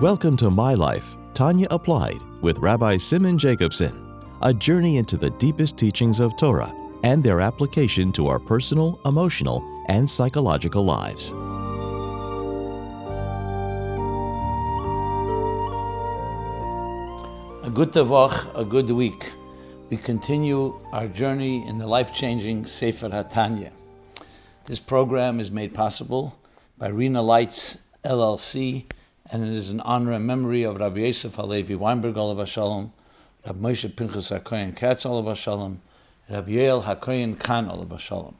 Welcome to My Life, Tanya Applied, with Rabbi Simon Jacobson, a journey into the deepest teachings of Torah and their application to our personal, emotional, and psychological lives. A good tavach, a good week. We continue our journey in the life changing Sefer HaTanya. This program is made possible by Rena Lights LLC, and it is an honor and memory of Rabbi Yosef Halevi Weinberg Olav Shalom, Rabbi Moshe Pinchas HaKoyen Katz Olav Shalom, Rabbi Yael HaKoyen Khan Olav Shalom.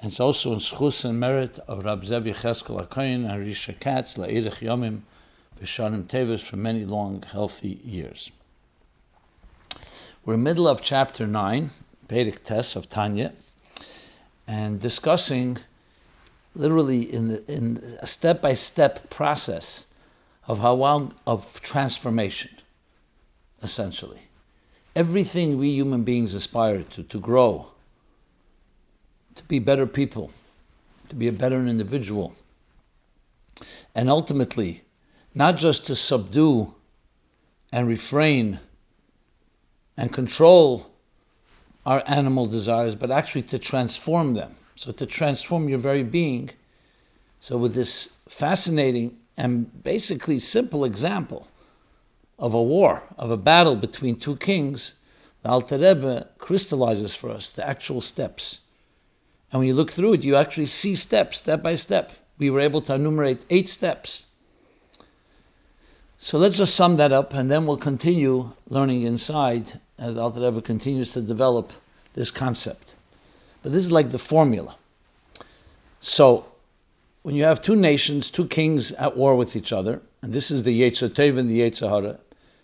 And it's also in schus and merit of Rabbi Zev Yecheskel HaKoyen and Risha Katz La'irich Yomim V'shanim Tevis for many long, healthy years. We're in the middle of chapter 9, Vedic Test of Tanya, and discussing literally in, the, in a step by step process of how of transformation, essentially. Everything we human beings aspire to, to grow, to be better people, to be a better individual, and ultimately, not just to subdue and refrain and control our animal desires, but actually to transform them. So, to transform your very being. So, with this fascinating and basically simple example of a war, of a battle between two kings, the Alter Rebbe crystallizes for us the actual steps. And when you look through it, you actually see steps, step by step. We were able to enumerate eight steps. So let's just sum that up, and then we'll continue learning inside as the Alter Rebbe continues to develop this concept. But this is like the formula. So, when you have two nations, two kings at war with each other, and this is the Yetzer Tov and the Yetzer Hara,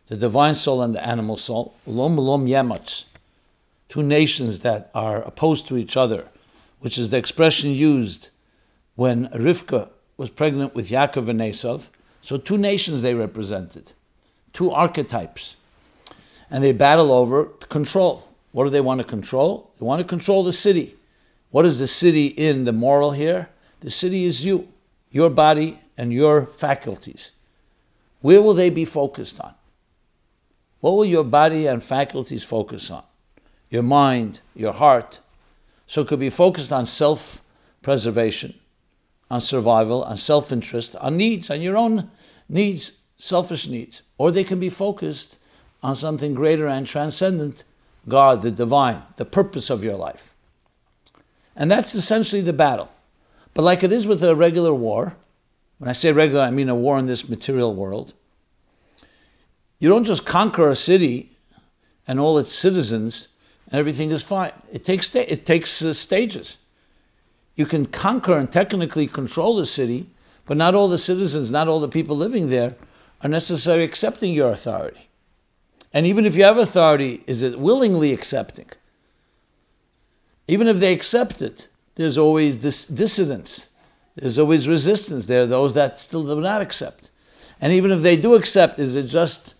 the divine soul and the animal soul, Ulom Ulom Yemats, two nations that are opposed to each other, which is the expression used when Rivka was pregnant with Yaakov and Esav. So two nations they represented, two archetypes and they battle over control. What do they want to control? They want to control the city. What is the city in the moral here? The city is you, your body, and your faculties. Where will they be focused on? What will your body and faculties focus on? Your mind, your heart. So it could be focused on self preservation, on survival, on self interest, on needs, on your own needs, selfish needs. Or they can be focused on something greater and transcendent, God, the divine, the purpose of your life. And that's essentially the battle. But like it is with a regular war, when I say regular, I mean a war in this material world, you don't just conquer a city and all its citizens and everything is fine. It takes, sta- it takes uh, stages. You can conquer and technically control the city, but not all the citizens, not all the people living there are necessarily accepting your authority. And even if you have authority, is it willingly accepting? Even if they accept it, there's always this dissidence. There's always resistance. There are those that still do not accept. And even if they do accept, is it just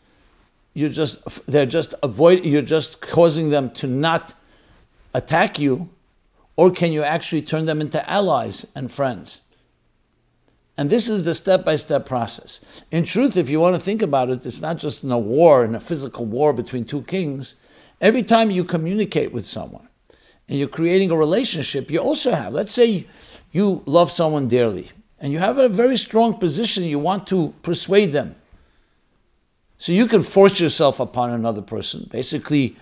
you're just they're just avoid you're just causing them to not attack you, or can you actually turn them into allies and friends? And this is the step by step process. In truth, if you want to think about it, it's not just in a war, in a physical war between two kings. Every time you communicate with someone and you're creating a relationship, you also have, let's say you love someone dearly and you have a very strong position, you want to persuade them. So you can force yourself upon another person, basically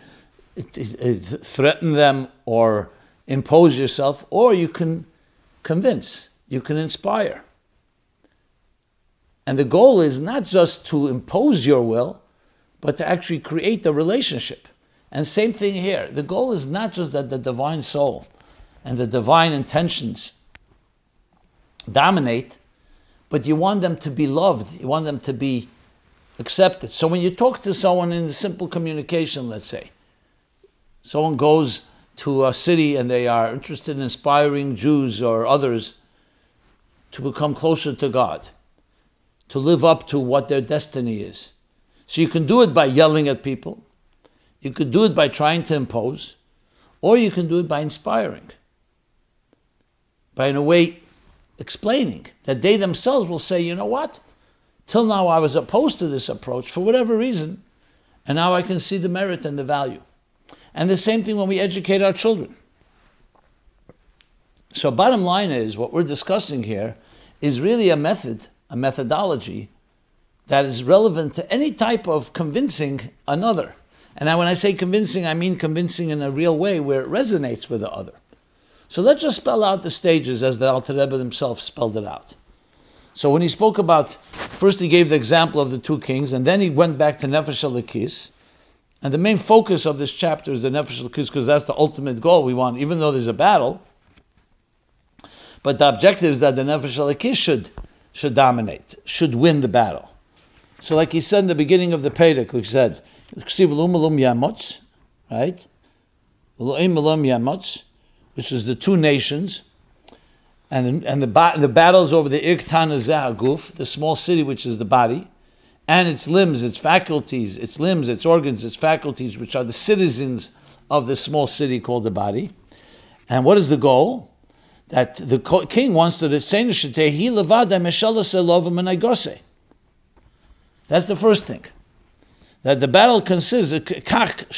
threaten them or impose yourself, or you can convince, you can inspire. And the goal is not just to impose your will, but to actually create the relationship. And same thing here. The goal is not just that the divine soul and the divine intentions dominate, but you want them to be loved, you want them to be accepted. So when you talk to someone in simple communication, let's say, someone goes to a city and they are interested in inspiring Jews or others to become closer to God to live up to what their destiny is. So you can do it by yelling at people, you could do it by trying to impose, or you can do it by inspiring, by in a way explaining that they themselves will say, you know what? Till now, I was opposed to this approach for whatever reason, and now I can see the merit and the value. And the same thing when we educate our children. So, bottom line is what we're discussing here is really a method, a methodology that is relevant to any type of convincing another. And now, when I say convincing, I mean convincing in a real way where it resonates with the other. So let's just spell out the stages as the Alter Rebbe himself spelled it out. So when he spoke about, first he gave the example of the two kings, and then he went back to Nefesh Elokis. And the main focus of this chapter is the Nefesh Elokis because that's the ultimate goal we want, even though there's a battle. But the objective is that the Nefesh Elokis should, should dominate, should win the battle. So like he said in the beginning of the Pedic, he said, right? Which is the two nations, and the, and the, the battles over the Irktan Zahaguf, the small city which is the body, and its limbs, its faculties, its limbs, its organs, its faculties, which are the citizens of the small city called the body. And what is the goal? That the king wants to say That's the first thing. That the battle consists kach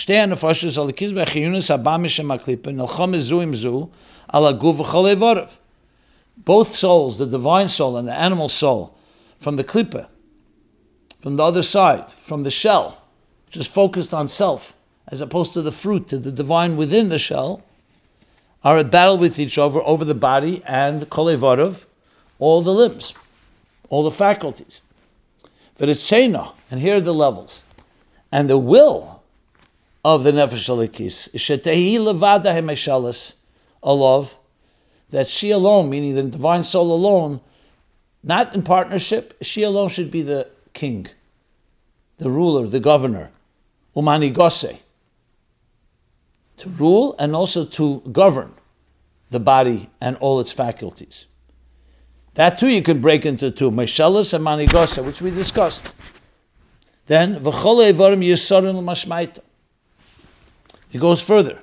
zu both souls, the divine soul and the animal soul, from the klipa, from the other side, from the shell, which is focused on self, as opposed to the fruit, to the divine within the shell, are at battle with each other over the body and kolevarov, all the limbs, all the faculties. But it's shena, and here are the levels. And the will of the nefesh Elokis is shetehi levada hemeshalas, alov, that she alone, meaning the divine soul alone, not in partnership, she alone should be the king, the ruler, the governor, umani gose, to rule and also to govern the body and all its faculties. That too you can break into two, Meshalas and Manigosa, which we discussed. Then, V'chole Evarim Yisorin L'mashmaita. He goes further.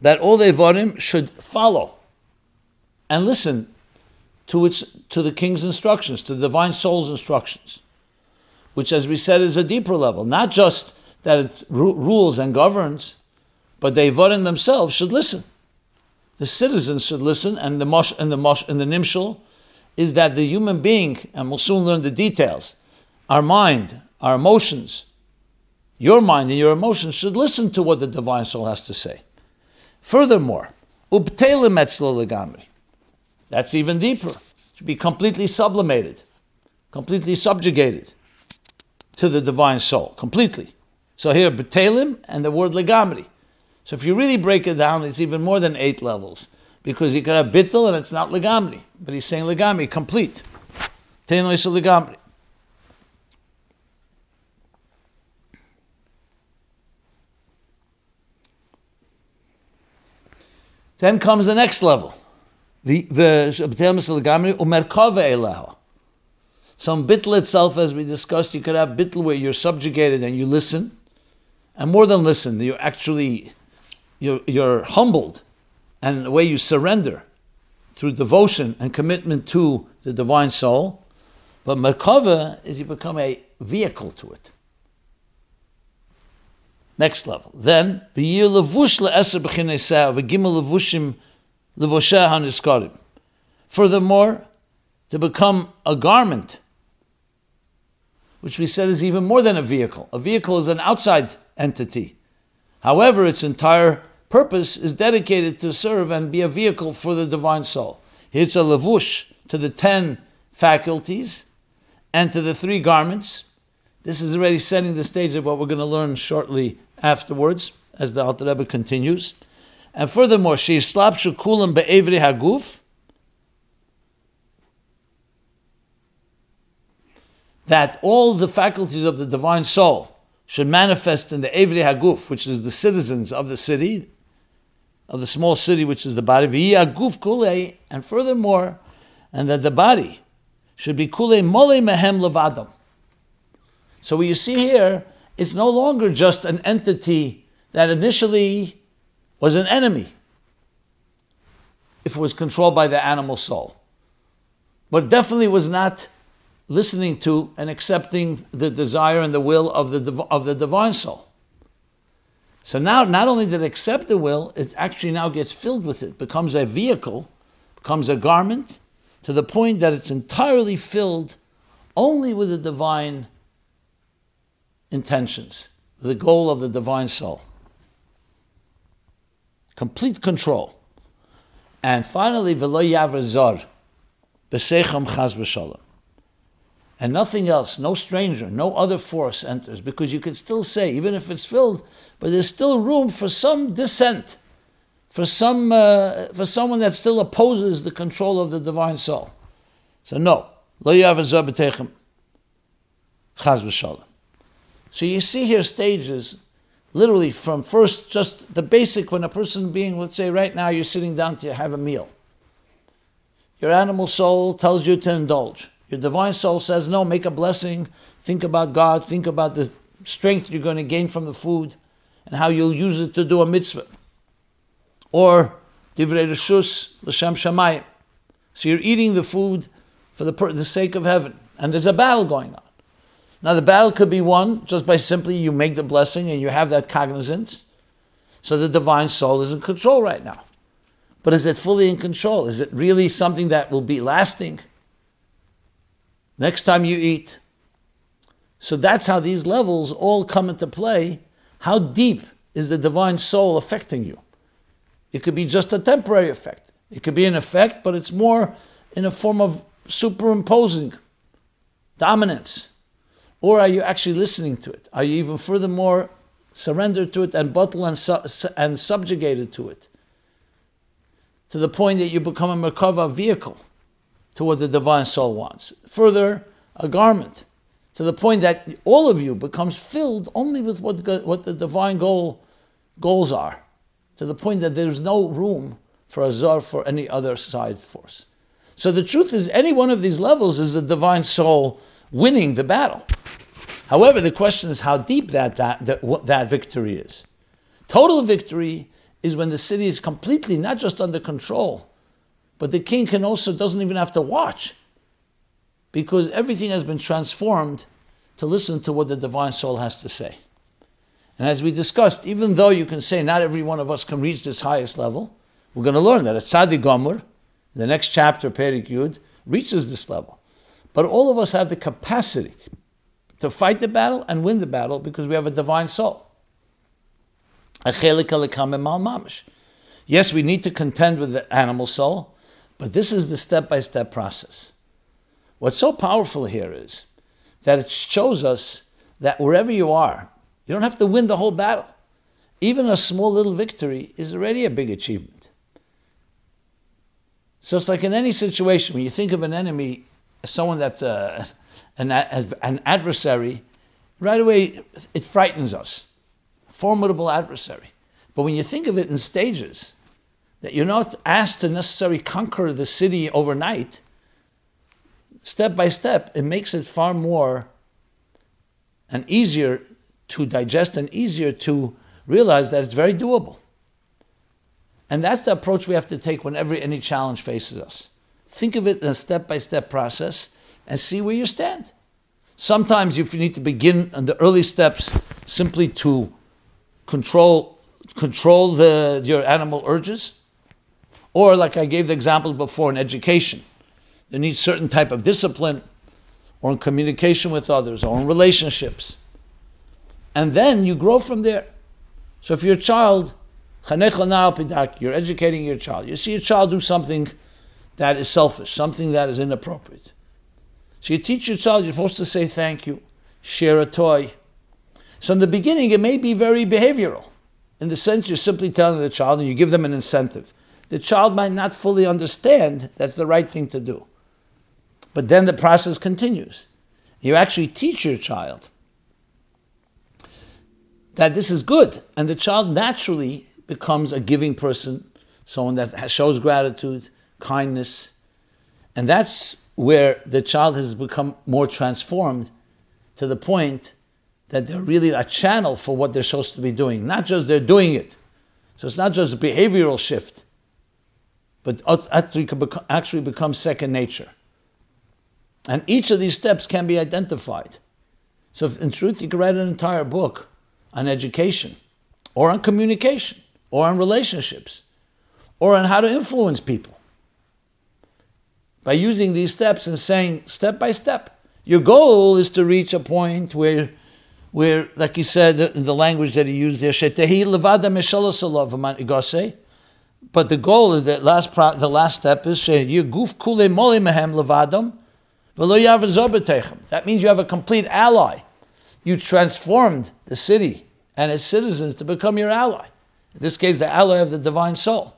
that all the Evarim should follow and listen to, its, to the king's instructions, to the divine soul's instructions, which, as we said, is a deeper level. Not just that it ru- rules and governs, but the Evarim themselves should listen. The citizens should listen, and the mosh and the mosh and the nimshal is that the human being, and we'll soon learn the details, our mind, our emotions, your mind and your emotions should listen to what the divine soul has to say. Furthermore. That's even deeper. To be completely sublimated, completely subjugated to the divine soul, completely. So here, betelim and the word legamri. So if you really break it down, it's even more than eight levels. Because you could have bittel and it's not legamri. But he's saying legamri, complete. Then comes the next level. The the Some bitl itself, as we discussed, you could have bitl where you're subjugated and you listen, and more than listen, you're actually you're, you're humbled, and the way you surrender through devotion and commitment to the divine soul. But merkava is you become a vehicle to it. Next level. Then, Furthermore, to become a garment, which we said is even more than a vehicle. A vehicle is an outside entity. However, its entire purpose is dedicated to serve and be a vehicle for the divine soul. It's a levush to the ten faculties and to the three garments. This is already setting the stage of what we're going to learn shortly afterwards, as the Alter Rebbe continues. And furthermore, she slap shukulim be'evri haguf, that all the faculties of the divine soul should manifest in the Evri Haguf, which is the citizens of the city, of the small city, which is the body, and furthermore, and that the body should be Kule Mole Mehem Levadam. So what you see here it's no longer just an entity that initially was an enemy if it was controlled by the animal soul. but definitely was not listening to and accepting the desire and the will of the, of the divine soul. So now, not only did it accept the will, it actually now gets filled with it, becomes a vehicle, becomes a garment, to the point that it's entirely filled only with the divine intentions, the goal of the divine soul. Complete control. And finally, v'lo yavra zor, b'secham chaz b'shalom. And nothing else, no stranger, no other force enters, because you can still say, even if it's filled, but there's still room for some dissent, for some uh, for someone that still opposes the control of the divine soul. So no, lo yav b'techem chaz b'shalom. So you see here stages, literally from first just the basic when a person being, let's say right now you're sitting down to have a meal. Your animal soul tells you to indulge. Your divine soul says, no, make a blessing, think about God, think about the strength you're going to gain from the food and how you'll use it to do a mitzvah. Or, divrei reshus, l'shem shamayim. So you're eating the food for the, the sake of heaven. And there's a battle going on. Now, the battle could be won just by simply you make the blessing and you have that cognizance. So the divine soul is in control right now. But is it fully in control? Is it really something that will be lasting? Next time you eat. So that's how these levels all come into play. How deep is the divine soul affecting you? It could be just a temporary effect. It could be an effect, but it's more in a form of superimposing dominance. Or are you actually listening to it? Are you even furthermore surrendered to it and bottled and, su- and subjugated to it? To the point that you become a Merkava vehicle to what the divine soul wants. Further, a garment, to the point that all of you becomes filled only with what, what the divine goal, goals are, to the point that there's no room for a zar for any other side force. So the truth is, any one of these levels is the divine soul winning the battle. However, the question is how deep that, that, that, that victory is. Total victory is when the city is completely not just under control, but the king can also doesn't even have to watch because everything has been transformed to listen to what the divine soul has to say. And as we discussed, even though you can say not every one of us can reach this highest level, we're going to learn that at Sadi Gomer, the next chapter, Perik Yud, reaches this level. But all of us have the capacity to fight the battle and win the battle because we have a divine soul. Yes, we need to contend with the animal soul, but this is the step by step process. What's so powerful here is that it shows us that wherever you are, you don't have to win the whole battle. Even a small little victory is already a big achievement. So it's like in any situation, when you think of an enemy, someone that's uh, an, an adversary, right away it frightens us. Formidable adversary. But when you think of it in stages, that you're not asked to necessarily conquer the city overnight. Step by step, it makes it far more and easier to digest and easier to realize that it's very doable. And that's the approach we have to take whenever any challenge faces us. Think of it in a step by step process and see where you stand. Sometimes you need to begin in the early steps simply to control, control the, your animal urges. Or, like I gave the example before, in education, there needs certain type of discipline, or in communication with others, or in relationships. And then you grow from there. So if your child, you're educating your child, you see a child do something that is selfish, something that is inappropriate. So you teach your child, you're supposed to say thank you, share a toy. So in the beginning, it may be very behavioral. In the sense, you're simply telling the child and you give them an incentive the child might not fully understand that's the right thing to do. But then the process continues. You actually teach your child that this is good, and the child naturally becomes a giving person, someone that shows gratitude, kindness, and that's where the child has become more transformed to the point that they're really a channel for what they're supposed to be doing. Not just they're doing it. So it's not just a behavioral shift, but actually, actually second nature. And each of these steps can be identified. So, in truth, you could write an entire book on education, or on communication, or on relationships, or on how to influence people. By using these steps and saying step by step, your goal is to reach a point where, where like he said in the language that he used there, but the goal of the last the last step is shayyid, you gufkule molly mahem lavadam, that means you have a complete ally. You transformed the city and its citizens to become your ally. In this case, the ally of the divine soul.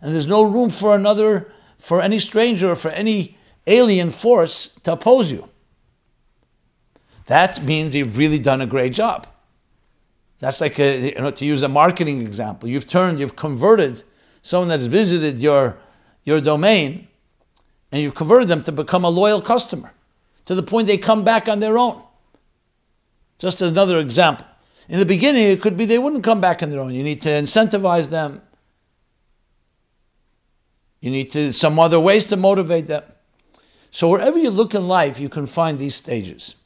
And there's no room for another, for any stranger or for any alien force to oppose you. That means you've really done a great job. That's like a, you know, to use a marketing example. You've turned, you've converted someone that's visited your, your domain, and you've converted them to become a loyal customer to the point they come back on their own. Just another example. In the beginning, it could be they wouldn't come back on their own. You need to incentivize them. You need to some other ways to motivate them. So wherever you look in life, you can find these stages.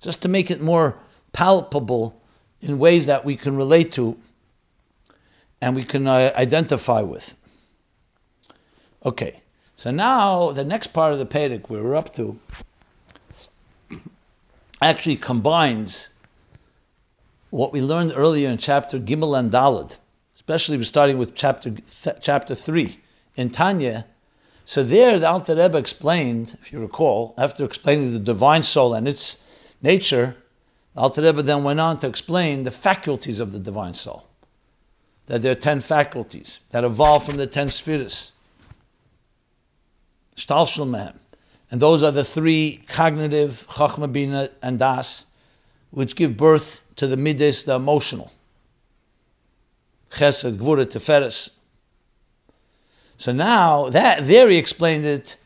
Just to make it more palpable in ways that we can relate to and we can uh, identify with. Okay, so now the next part of the Pedic we're up to actually combines what we learned earlier in chapter Gimel and Dalad, especially we're starting with chapter chapter three in Tanya. So there, the Alter Rebbe explained, if you recall, after explaining the divine soul and its nature, the Alter Rebbe then went on to explain the faculties of the divine soul that there are ten faculties that evolve from the ten spheres. Shtalshel And those are the three cognitive, Chachma, Bina, and Das, which give birth to the Midas, the emotional. Chesed, Gvura, Teferes. So now, that there he explained it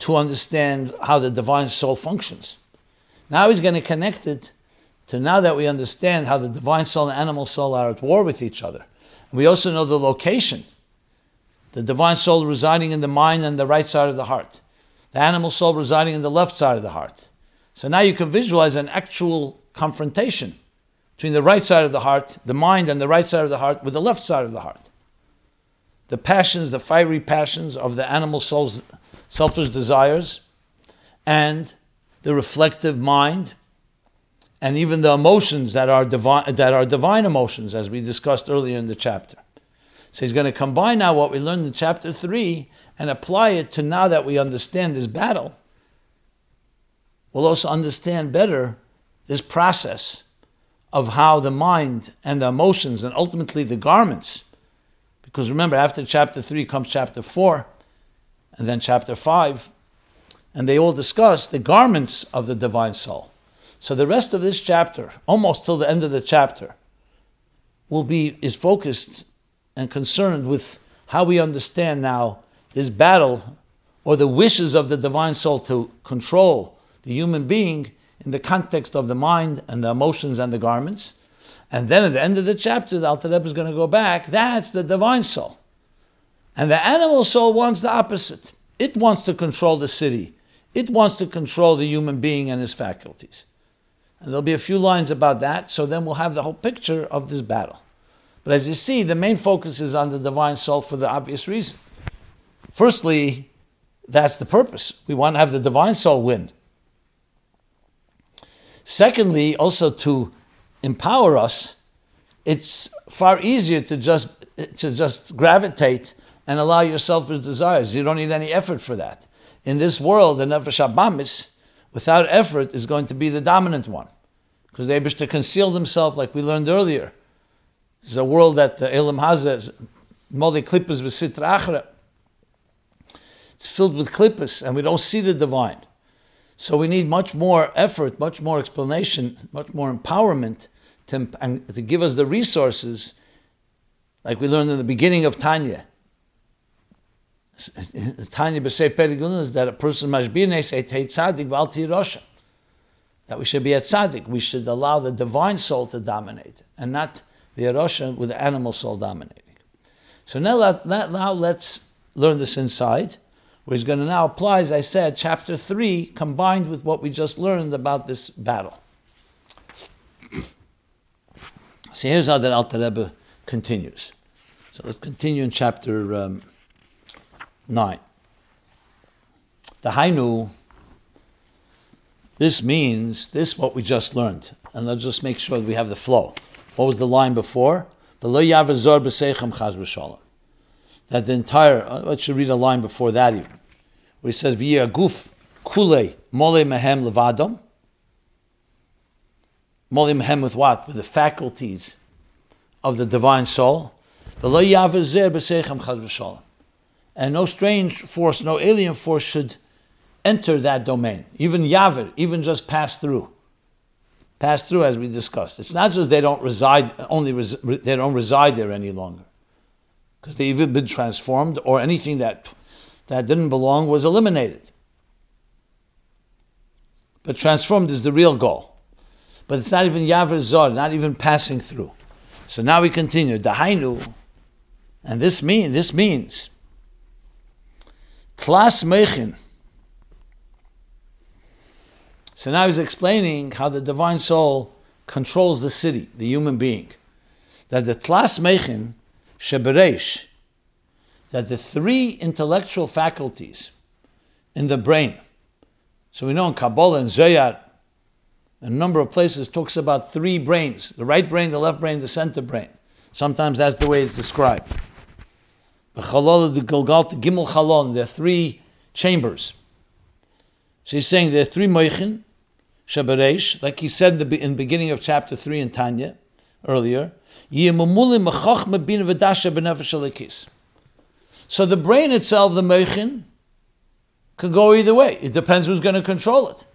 to understand how the divine soul functions. Now he's going to connect it to now that we understand how the divine soul and animal soul are at war with each other. We also know the location. The divine soul residing in the mind and the right side of the heart. The animal soul residing in the left side of the heart. So now you can visualize an actual confrontation between the right side of the heart, the mind, and the right side of the heart with the left side of the heart. The passions, the fiery passions of the animal soul's selfish desires, and the reflective mind, and even the emotions that are divine, that are divine emotions, as we discussed earlier in the chapter. So he's going to combine now what we learned in chapter three and apply it to now that we understand this battle. We'll also understand better this process of how the mind and the emotions and ultimately the garments, because remember, after chapter three comes chapter four, and then chapter five, and they all discuss the garments of the divine soul. So the rest of this chapter, almost till the end of the chapter, will be is focused and concerned with how we understand now this battle or the wishes of the divine soul to control the human being in the context of the mind and the emotions and the garments. And then at the end of the chapter, the Alter is going to go back. That's the divine soul. And the animal soul wants the opposite. It wants to control the city. It wants to control the human being and his faculties. And there'll be a few lines about that, so then we'll have the whole picture of this battle. But as you see, the main focus is on the divine soul for the obvious reason. Firstly, that's the purpose. We want to have the divine soul win. Secondly, also to empower us, it's far easier to just to just gravitate and allow yourself selfish desires. You don't need any effort for that. In this world, the nefesh abamis, without effort, is going to be the dominant one, because they wish to conceal themselves, like we learned earlier. This is a world that the Olam Hazeh, uh, Molde Klippas V'Sitra Achra. It's filled with klippas, and we don't see the divine. So we need much more effort, much more explanation, much more empowerment to, and to give us the resources, like we learned in the beginning of Tanya. Tanya B'Seif Perigun is that a person mashbir say Teit Tzadik V'Al Rosha. That we should be at Tzadik. We should allow the divine soul to dominate, and not the Erosha with the animal soul dominating. So now, now let's learn this inside. where he's going to now apply, as I said, chapter 3 combined with what we just learned about this battle. So here's how the Alter Rebbe continues. So let's continue in chapter um, 9. The Hainu, this means, this what we just learned. And let's just make sure that we have the flow. What was the line before? That the entire, uh, let's should read a line before that even, where he says, V'yir guf kule mole mehem levadom. Mole mehem with what? With the faculties of the divine soul. And no strange force, no alien force should enter that domain. Even Yavir, even just pass through. Pass through, as we discussed. It's not just they don't reside, only res, they don't reside there any longer. Because they've even been transformed, or anything that, that didn't belong was eliminated. But transformed is the real goal. But it's not even Yavir Zor, not even passing through. So now we continue. Dahainu, and this mean this means Mechin. So now he's explaining how the divine soul controls the city, the human being. That the Tlas Mechin, Sheberesh, that the three intellectual faculties in the brain, so we know in Kabbalah and Zohar, a number of places talks about three brains the right brain, the left brain, the center brain. Sometimes that's the way it's described. The Chalol, the Gilgal, the Gimel Chalon, there are three chambers. So he's saying there are three Moichin, Shabaresh, like he said in the in beginning of chapter 3 in Tanya earlier. So the brain itself, the Meichin, can go either way. It depends who's going to control it.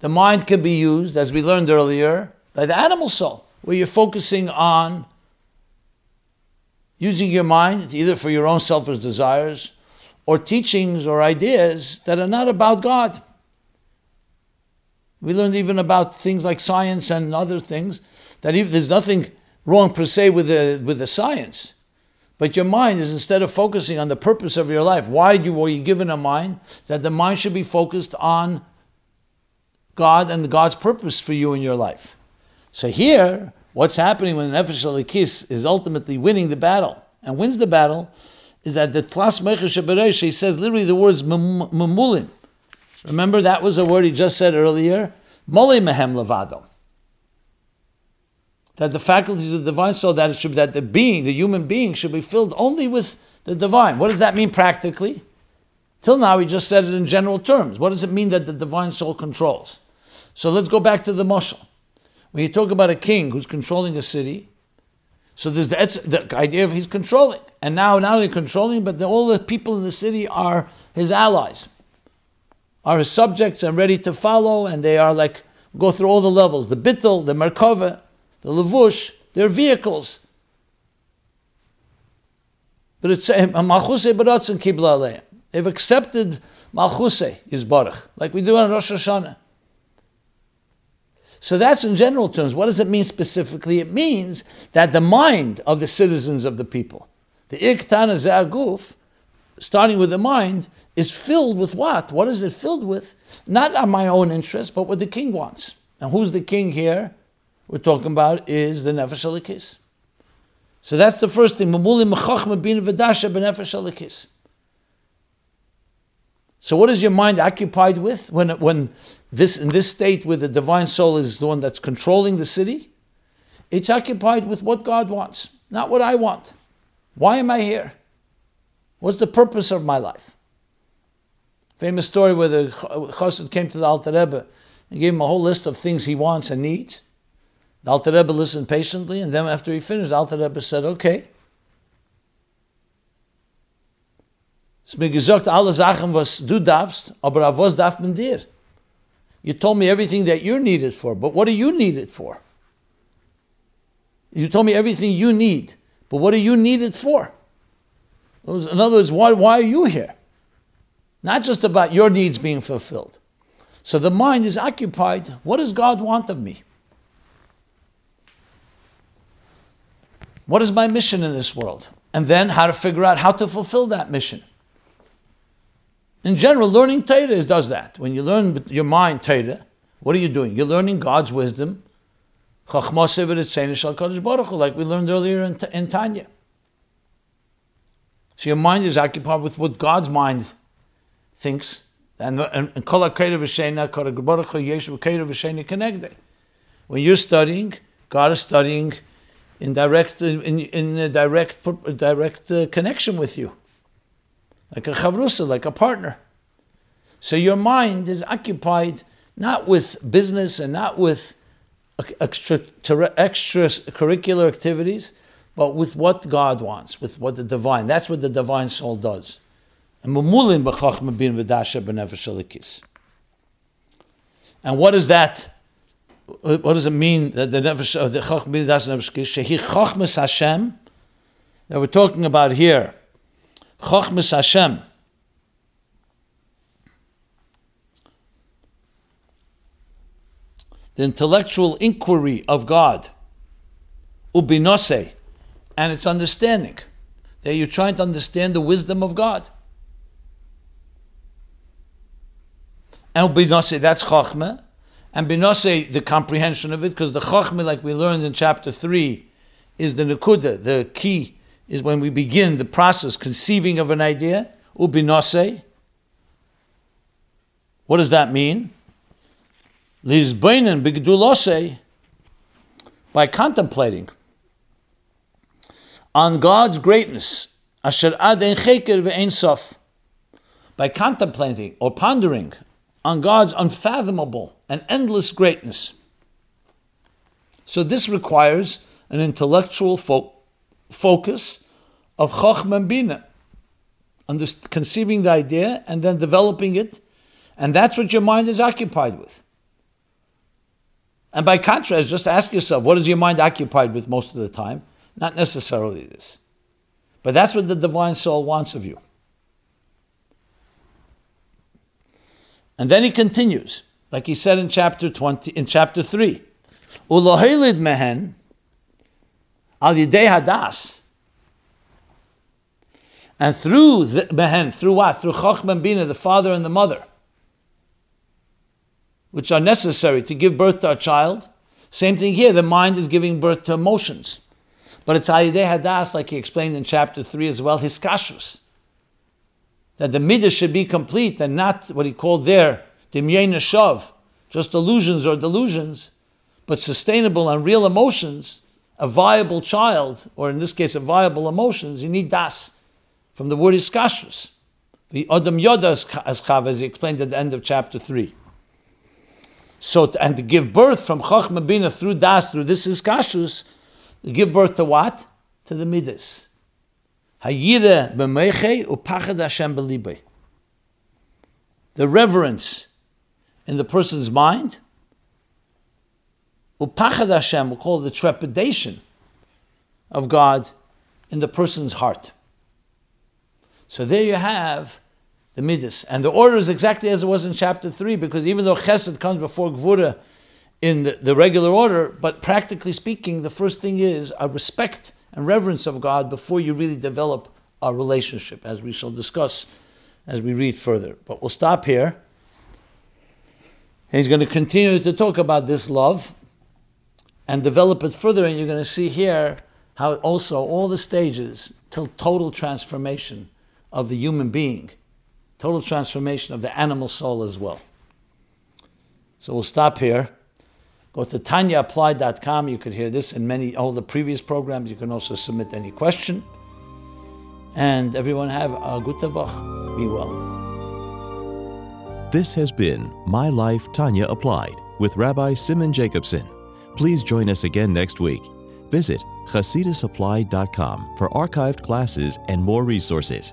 The mind can be used, as we learned earlier, by the animal soul, where you're focusing on using your mind either for your own selfish desires or teachings or ideas that are not about God. We learned even about things like science and other things that even, there's nothing wrong per se with the with the science, but your mind is instead of focusing on the purpose of your life. Why you were you given a mind that the mind should be focused on God and God's purpose for you in your life? So here, what's happening when an Nefesh Elokis is ultimately winning the battle and wins the battle is that the Tlas Mecha he says literally the words Mamulin. Remember, that was a word he just said earlier. Mole mehem levado. That the faculties of the divine soul, that should that the being, the human being, should be filled only with the divine. What does that mean practically? Till now, he just said it in general terms. What does it mean that the divine soul controls? So let's go back to the moshel. When you talk about a king who's controlling a city, so there's the, the idea of he's controlling. And now, not only controlling, but the, all the people in the city are his allies are his subjects and ready to follow, and they are like, go through all the levels the bittel, the merkava, the levush, their vehicles. But it's eh, malchuse baratzin kibla. They've accepted malchuse is baruch, like we do on Rosh Hashanah. So that's in general terms. What does it mean specifically? It means that the mind of the citizens of the people, the iktana ze'aguf, starting with the mind, is filled with what? What is it filled with? Not on my own interest, but what the king wants. And who's the king here? We're talking about is the Nefesh Elokis. So that's the first thing. So what is your mind occupied with when, when this in this state where the divine soul is the one that's controlling the city? It's occupied with what God wants, not what I want. Why am I here? What's the purpose of my life? Famous story where the chassid came to the Alter Rebbe and gave him a whole list of things he wants and needs. The Alter Rebbe listened patiently, and then after he finished, the Alter Rebbe said, "Okay." Es mir gesagt, alle Sachen, was du darfst, aber was darf man dir? You told me everything that you're needed for, but what do you need it for? You told me everything you need, but what are you needed for? In other words, why, why are you here? Not just about your needs being fulfilled. So the mind is occupied. What does God want of me? What is my mission in this world? And then how to figure out how to fulfill that mission. In general, learning Torah does that. When you learn your mind Torah, what are you doing? You're learning God's wisdom, like we learned earlier in, in Tanya. So your mind is occupied with what God's mind thinks. And when you're studying, God is studying in direct in, in direct direct uh, connection with you, like a chavrusa, like a partner. So your mind is occupied not with business and not with extra extracurricular activities, but with what God wants, with what the divine. That's what the divine soul does. And what is that? What does it mean that the nefesh of the chachma bin Hashem that we're talking about here? Chachmas Hashem. The intellectual inquiry of God, ubinose, and its understanding. That you're trying to understand the wisdom of God. And ubinose, that's chachma and binase the comprehension of it, because the chachma, like we learned in chapter three, is the nekuda. The key is when we begin the process conceiving of an idea. Ubinase. What does that mean? Lizbainen bigdulose. By contemplating on God's greatness, asher ad ein sof. By contemplating or pondering on God's unfathomable and endless greatness. So this requires an intellectual fo- focus of Chochmah and Bina, conceiving the idea and then developing it, and that's what your mind is occupied with. And by contrast, just ask yourself, what is your mind occupied with most of the time? Not necessarily this. But that's what the divine soul wants of you. And then he continues, like he said in chapter 20, in chapter 3. Ulohelid mehen al yidei hadas. And through the, through what? Through Chochmah Bina, the father and the mother, which are necessary to give birth to a child. Same thing here, the mind is giving birth to emotions. But it's Alidei Hadas, like he explained in chapter 3 as well, his kashus that the midah should be complete and not what he called there dimyena shav, just illusions or delusions, but sustainable and real emotions, a viable child, or in this case, a viable emotions, you need das from the word iskashrus. The Adam Yoda as Chav, as he explained at the end of chapter 3. So, and to give birth from Chachma Bina through Das, through this iskashrus, to give birth to what? To the midas. Hayire b'meiche upachad Hashem. The reverence in the person's mind, upachad Hashem, we'll call it the trepidation of God in the person's heart. So there you have the midas. And the order is exactly as it was in chapter 3, because even though chesed comes before gvura in the, the regular order, but practically speaking, the first thing is a respect and reverence of God before you really develop a relationship, as we shall discuss as we read further. But we'll stop here. he's going to continue to talk about this love and develop it further, and you're going to see here how also all the stages till total transformation of the human being, total transformation of the animal soul as well. So we'll stop here. Go to tanyaapplied.com. You could hear this in many all the previous programs. You can also submit any question. And everyone have a good tavach. Be well. This has been My Life Tanya Applied with Rabbi Simon Jacobson. Please join us again next week. Visit chasidusapplied.com for archived classes and more resources.